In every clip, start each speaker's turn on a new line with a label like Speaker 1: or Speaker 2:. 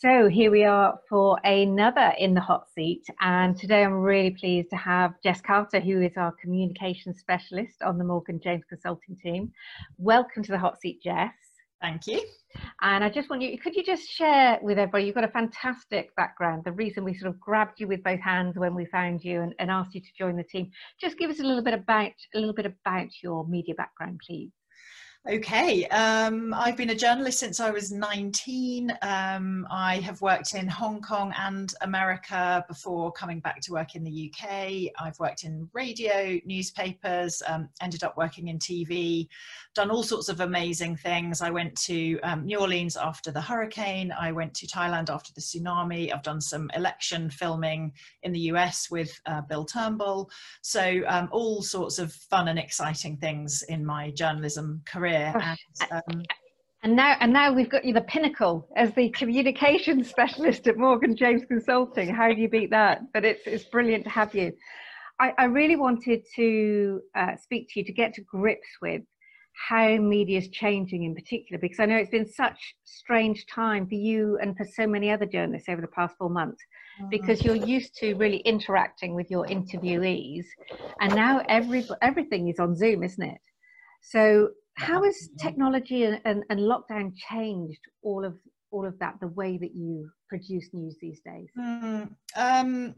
Speaker 1: So here we are for another in the hot seat. And today I'm really pleased to have Jess Carter, who is our communication specialist on the Morgan James Consulting team. Welcome to the hot seat, Jess.
Speaker 2: Thank you.
Speaker 1: And I just want you, could you just share with everybody, you've got a fantastic background. The reason we sort of grabbed you with both hands when we found you and, and asked you to join the team. Just give us a little bit about, a little bit about your media background, please.
Speaker 2: Okay, um, I've been a journalist since I was 19. Um, I have worked in Hong Kong and America before coming back to work in the UK. I've worked in radio, newspapers, um, ended up working in TV, done all sorts of amazing things. I went to um, New Orleans after the hurricane, I went to Thailand after the tsunami. I've done some election filming in the US with uh, Bill Turnbull. So, um, all sorts of fun and exciting things in my journalism career career. And, um,
Speaker 1: and now, and now we've got you the pinnacle as the communication specialist at Morgan James Consulting. How do you beat that? But it's it's brilliant to have you. I, I really wanted to uh, speak to you to get to grips with how media is changing in particular, because I know it's been such strange time for you and for so many other journalists over the past four months, mm. because you're used to really interacting with your interviewees, and now every everything is on Zoom, isn't it? So how has technology and, and, and, lockdown changed all of all of that the way that you produce news these days? Mm, um,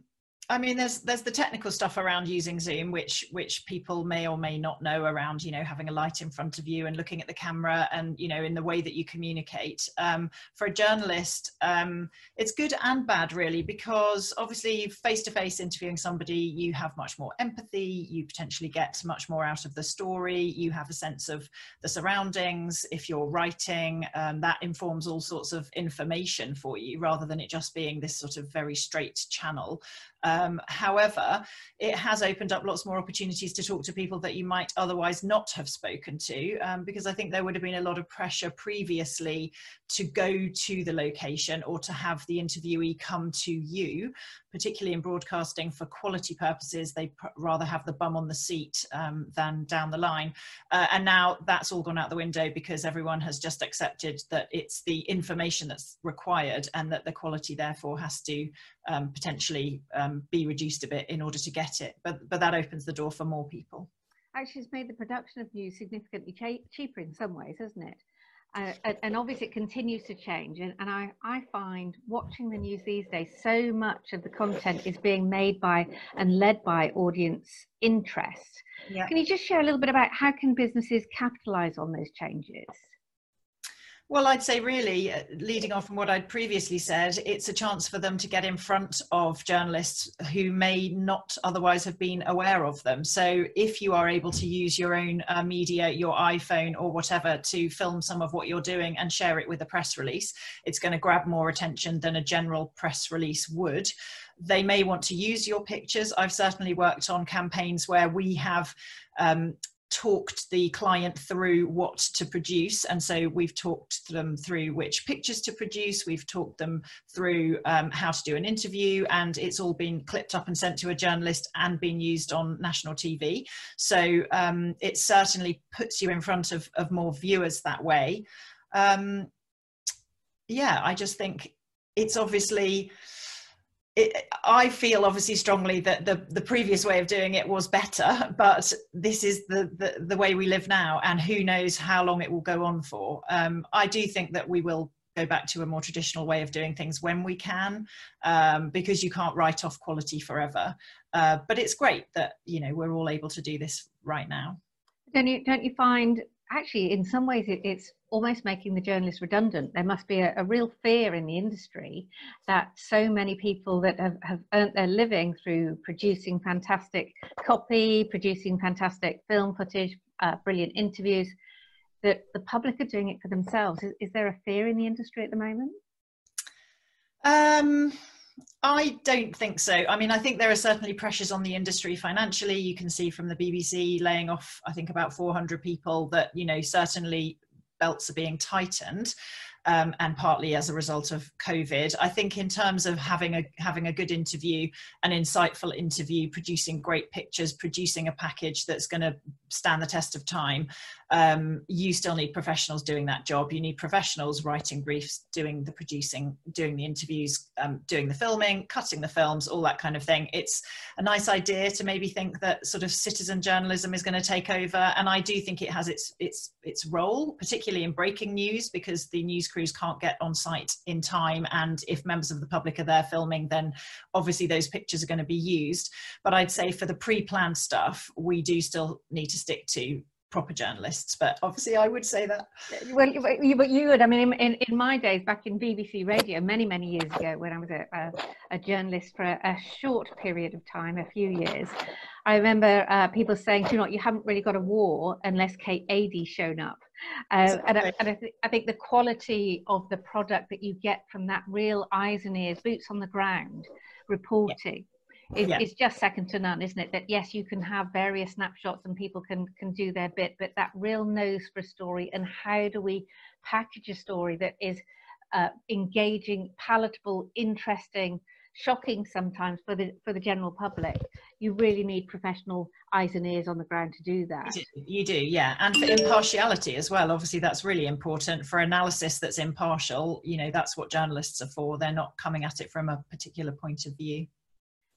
Speaker 2: I mean, there's there's the technical stuff around using Zoom, which which people may or may not know around, you know, having a light in front of you and looking at the camera, and you know, in the way that you communicate. Um, for a journalist, um, it's good and bad, really, because obviously, face to face interviewing somebody, you have much more empathy. You potentially get much more out of the story. You have a sense of the surroundings. If you're writing, um, that informs all sorts of information for you, rather than it just being this sort of very straight channel. Um, however, it has opened up lots more opportunities to talk to people that you might otherwise not have spoken to, um, because I think there would have been a lot of pressure previously to go to the location or to have the interviewee come to you, particularly in broadcasting for quality purposes. They rather have the bum on the seat um, than down the line. Uh, and now that's all gone out the window because everyone has just accepted that it's the information that's required and that the quality therefore has to um, potentially um, be reduced a bit in order to get it. But, but that opens the door for more people.
Speaker 1: Actually, it's made the production of news significantly cheaper in some ways, hasn't it? Uh, and obviously it continues to change and, and I, I find watching the news these days so much of the content is being made by and led by audience interest yeah. can you just share a little bit about how can businesses capitalize on those changes
Speaker 2: well, I'd say really, uh, leading off from what I'd previously said, it's a chance for them to get in front of journalists who may not otherwise have been aware of them. So, if you are able to use your own uh, media, your iPhone or whatever, to film some of what you're doing and share it with a press release, it's going to grab more attention than a general press release would. They may want to use your pictures. I've certainly worked on campaigns where we have um, talked the client through what to produce. And so we've talked them through which pictures to produce. We've talked them through um, how to do an interview. And it's all been clipped up and sent to a journalist and been used on national tv so um, it certainly puts you in front of, of more viewers that way. Um, yeah i just think it's obviously it, I feel obviously strongly that the, the previous way of doing it was better, but this is the, the, the way we live now, and who knows how long it will go on for. Um, I do think that we will go back to a more traditional way of doing things when we can, um, because you can't write off quality forever. Uh, but it's great that you know we're all able to do this right now.
Speaker 1: Don't you don't you find actually in some ways it, it's almost making the journalists redundant. There must be a, a, real fear in the industry that so many people that have, have earned their living through producing fantastic copy, producing fantastic film footage, uh, brilliant interviews, that the public are doing it for themselves. Is, is there a fear in the industry at the moment?
Speaker 2: Um, I don't think so. I mean, I think there are certainly pressures on the industry financially. You can see from the BBC laying off, I think, about 400 people that, you know, certainly belts are being tightened. um, and partly as a result of COVID. I think in terms of having a having a good interview, an insightful interview, producing great pictures, producing a package that's going to stand the test of time, um, you still need professionals doing that job. You need professionals writing briefs, doing the producing, doing the interviews, um, doing the filming, cutting the films, all that kind of thing. It's a nice idea to maybe think that sort of citizen journalism is going to take over, and I do think it has its its its role, particularly in breaking news, because the news crews can't get on site in time, and if members of the public are there filming, then obviously those pictures are going to be used. But I'd say for the pre-planned stuff, we do still need to stick to proper journalists but obviously i would say that.
Speaker 1: Well you, but you would i mean in, in my days back in bbc radio many many years ago when i was a, a, a journalist for a, a, short period of time a few years i remember uh, people saying you know you haven't really got a war unless kate adie's shown up. Uh, and, I, and I, th- I think the quality of the product that you get from that real eyes and ears boots on the ground reporting is, yeah. is just second to none, isn't it? That yes, you can have various snapshots and people can can do their bit, but that real nose for a story and how do we package a story that is uh, engaging, palatable, interesting, shocking sometimes for the for the general public. You really need professional eyes and ears on the ground to do that.
Speaker 2: You do, you do yeah, and for impartiality as well. Obviously, that's really important for analysis that's impartial. You know, that's what journalists are for. They're not coming at it from a particular point of view.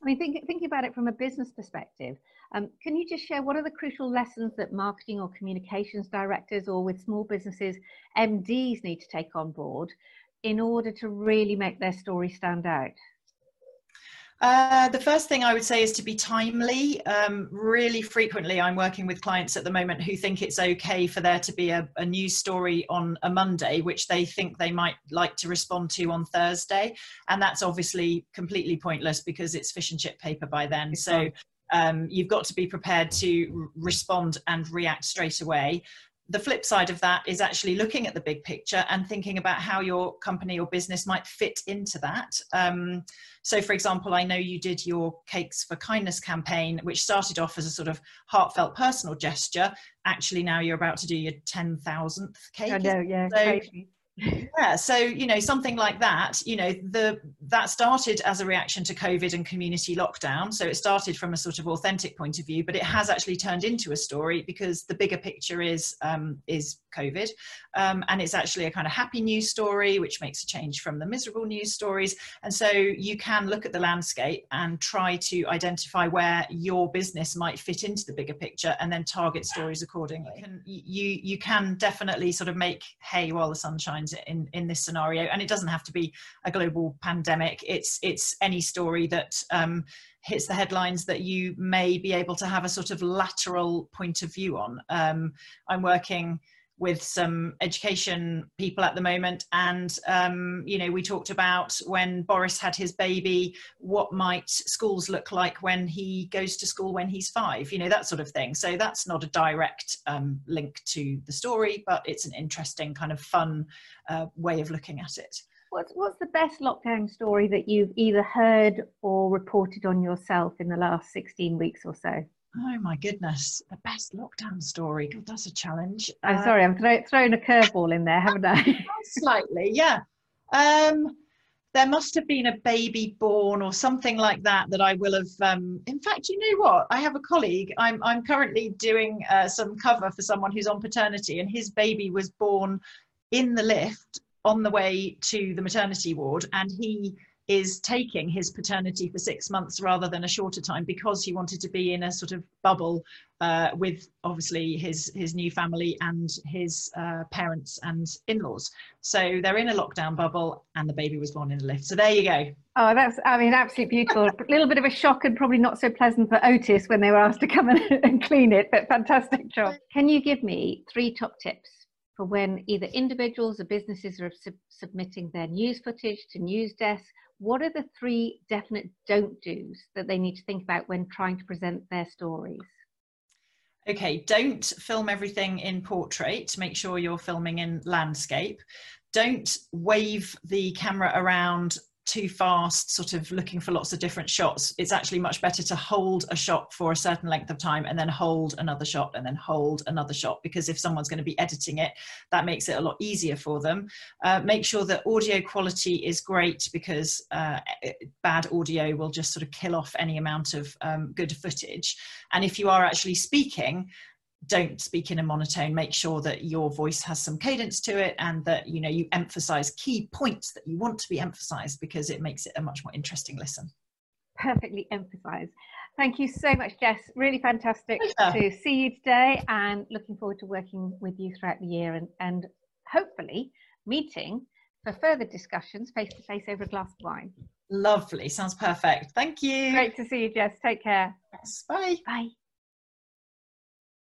Speaker 1: I mean, think, thinking about it from a business perspective, um, can you just share what are the crucial lessons that marketing or communications directors or with small businesses, MDs need to take on board in order to really make their story stand out?
Speaker 2: Uh, the first thing I would say is to be timely. Um, really frequently, I'm working with clients at the moment who think it's okay for there to be a, a, news story on a Monday, which they think they might like to respond to on Thursday. And that's obviously completely pointless because it's fish and chip paper by then. So um, you've got to be prepared to respond and react straight away the flip side of that is actually looking at the big picture and thinking about how your company or business might fit into that. Um, so, for example, I know you did your Cakes for Kindness campaign, which started off as a sort of heartfelt personal gesture. Actually, now you're about to do your 10,000th cake.
Speaker 1: I know, yeah.
Speaker 2: So, yeah so you know something like that you know the that started as a reaction to covid and community lockdown. So it started from a sort of authentic point of view but it has actually turned into a story because the bigger picture is um, is covid. Um, and it's actually a kind of happy news story which makes a change from the miserable news stories. And so you can look at the landscape and try to identify where your business might fit into the bigger picture and then target stories accordingly. You can, you, you can definitely sort of make hay while the sun shines in in this scenario. And it doesn't have to be a global pandemic. It's it's any story that um, hits the headlines that you may be able to have a sort of lateral point of view on. Um, i'm working with some education people at the moment. And um, you know we talked about when boris had his baby what might schools look like when he goes to school when he's five you know that sort of thing. So that's not a direct um, link to the story but it's an interesting kind of fun uh, way of looking at it.
Speaker 1: What's, what's the best lockdown story that you've either heard or reported on yourself in the last 16 weeks or so?
Speaker 2: Oh my goodness, the best lockdown story. God, that's a challenge.
Speaker 1: I'm uh, sorry, I'm throw, throwing a curveball in there, haven't I?
Speaker 2: slightly, yeah. Um, there must have been a baby born or something like that that I will have. Um, in fact, you know what? I have a colleague. I'm I'm currently doing uh, some cover for someone who's on paternity, and his baby was born in the lift on the way to the maternity ward, and he is taking his paternity for six months rather than a shorter time because he wanted to be in a sort of bubble uh, with obviously his his new family and his uh, parents and in-laws. So they're in a lockdown bubble, and the baby was born in the lift. So there you go.
Speaker 1: Oh, that's I mean absolutely beautiful. a little bit of a shock and probably not so pleasant for Otis when they were asked to come and, and clean it, but fantastic job. Can you give me three top tips for when either individuals or businesses are sub- submitting their news footage to news desks what are the three definite don't do's that they need to think about when trying to present their stories?
Speaker 2: Okay, don't film everything in portrait. Make sure you're filming in landscape. Don't wave the camera around too fast, sort of looking for lots of different shots. It's actually much better to hold a shot for a certain length of time and then hold another shot and then hold another shot because if someone's going to be editing it, that makes it a lot easier for them. Uh, make sure that audio quality is great because uh, bad audio will just sort of kill off any amount of um, good footage. And if you are actually speaking, don't speak in a monotone make sure that your voice has some cadence to it and that you know you emphasize key points that you want to be emphasized because it makes it a much more interesting listen.
Speaker 1: Perfectly emphasized. Thank you so much jess. Really fantastic to see you today and looking forward to working with you throughout the year and, and hopefully meeting for further discussions face to face over a glass of wine.
Speaker 2: Lovely. Sounds perfect. Thank you.
Speaker 1: Great to see you jess. Take care.
Speaker 2: Yes bye.
Speaker 1: Bye